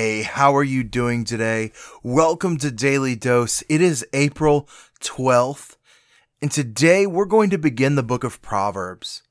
Hey, how are you doing today? Welcome to Daily Dose. It is April 12th, and today we're going to begin the book of Proverbs.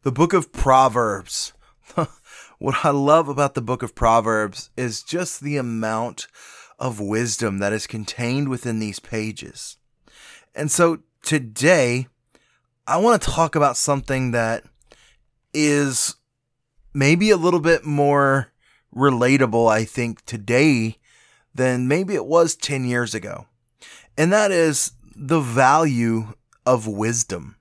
The book of Proverbs. what I love about the book of Proverbs is just the amount of wisdom that is contained within these pages. And so today, I want to talk about something that is maybe a little bit more relatable, I think, today than maybe it was 10 years ago. And that is the value of wisdom.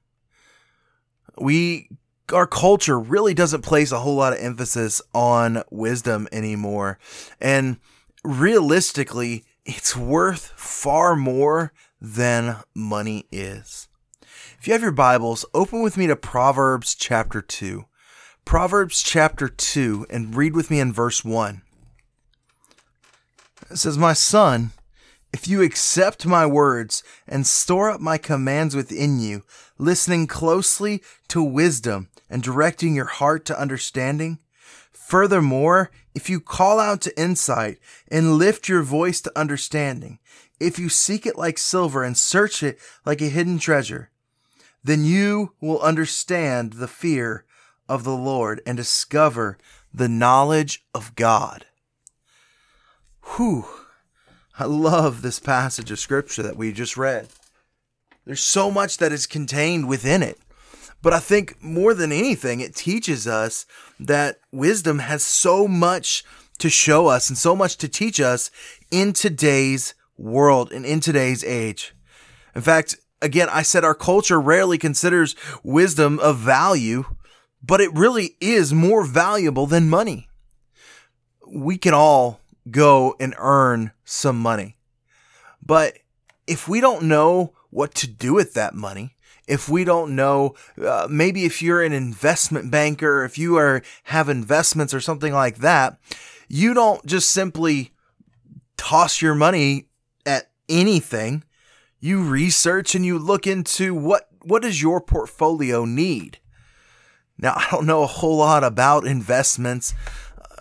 We, our culture really doesn't place a whole lot of emphasis on wisdom anymore. And realistically, it's worth far more than money is. If you have your Bibles, open with me to Proverbs chapter 2. Proverbs chapter 2 and read with me in verse 1. It says, My son, if you accept my words and store up my commands within you, listening closely to wisdom and directing your heart to understanding, furthermore, if you call out to insight and lift your voice to understanding, if you seek it like silver and search it like a hidden treasure, then you will understand the fear of the Lord and discover the knowledge of God. Whew. I love this passage of scripture that we just read. There's so much that is contained within it. But I think more than anything, it teaches us that wisdom has so much to show us and so much to teach us in today's world and in today's age. In fact, again, I said our culture rarely considers wisdom of value but it really is more valuable than money. We can all go and earn some money. But if we don't know what to do with that money, if we don't know, uh, maybe if you're an investment banker, if you are have investments or something like that, you don't just simply toss your money at anything. You research and you look into what what does your portfolio need? Now, I don't know a whole lot about investments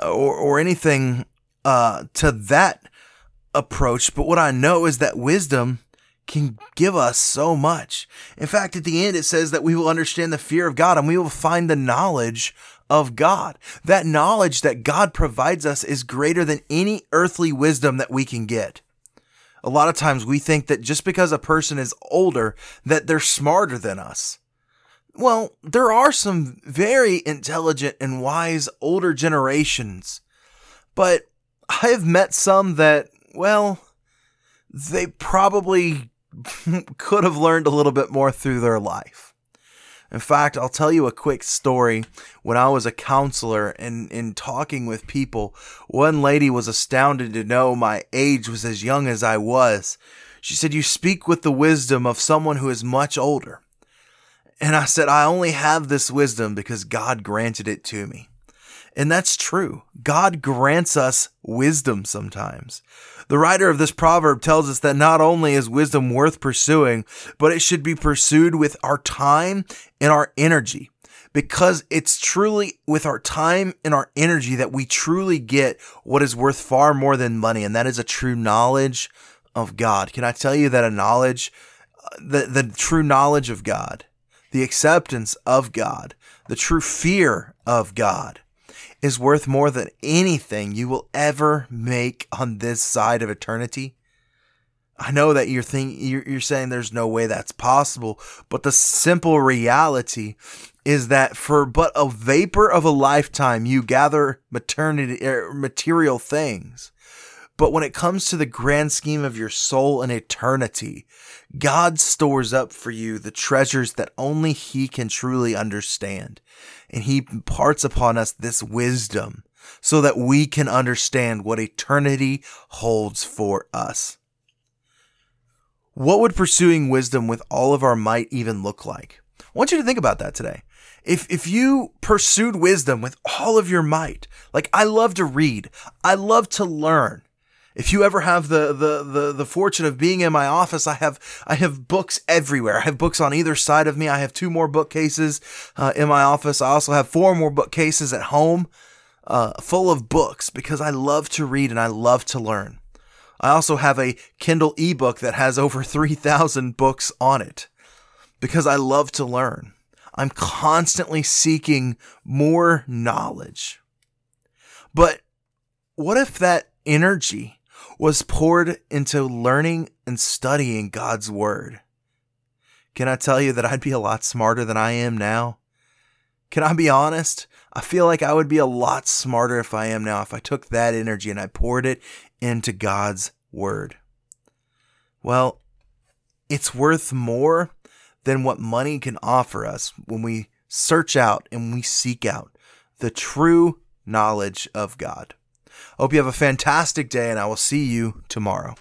uh, or, or anything uh, to that approach, but what I know is that wisdom can give us so much. In fact, at the end, it says that we will understand the fear of God and we will find the knowledge of God. That knowledge that God provides us is greater than any earthly wisdom that we can get. A lot of times we think that just because a person is older, that they're smarter than us. Well, there are some very intelligent and wise older generations, but I have met some that, well, they probably could have learned a little bit more through their life. In fact, I'll tell you a quick story. When I was a counselor and in talking with people, one lady was astounded to know my age was as young as I was. She said, You speak with the wisdom of someone who is much older. And I said, I only have this wisdom because God granted it to me. And that's true. God grants us wisdom sometimes. The writer of this proverb tells us that not only is wisdom worth pursuing, but it should be pursued with our time and our energy. Because it's truly with our time and our energy that we truly get what is worth far more than money, and that is a true knowledge of God. Can I tell you that a knowledge, uh, the, the true knowledge of God, the acceptance of God, the true fear of God is worth more than anything you will ever make on this side of eternity. I know that you're thinking, you're saying there's no way that's possible, but the simple reality is that for but a vapor of a lifetime, you gather maternity, er, material things. But when it comes to the grand scheme of your soul and eternity, God stores up for you the treasures that only He can truly understand. And He imparts upon us this wisdom so that we can understand what eternity holds for us. What would pursuing wisdom with all of our might even look like? I want you to think about that today. If if you pursued wisdom with all of your might, like I love to read, I love to learn. If you ever have the, the the the fortune of being in my office, I have I have books everywhere. I have books on either side of me. I have two more bookcases uh, in my office. I also have four more bookcases at home, uh, full of books because I love to read and I love to learn. I also have a Kindle ebook that has over three thousand books on it because I love to learn. I'm constantly seeking more knowledge. But what if that energy was poured into learning and studying God's Word? Can I tell you that I'd be a lot smarter than I am now? Can I be honest? I feel like I would be a lot smarter if I am now if I took that energy and I poured it into God's Word. Well, it's worth more than what money can offer us when we search out and we seek out the true knowledge of God. Hope you have a fantastic day, and I will see you tomorrow.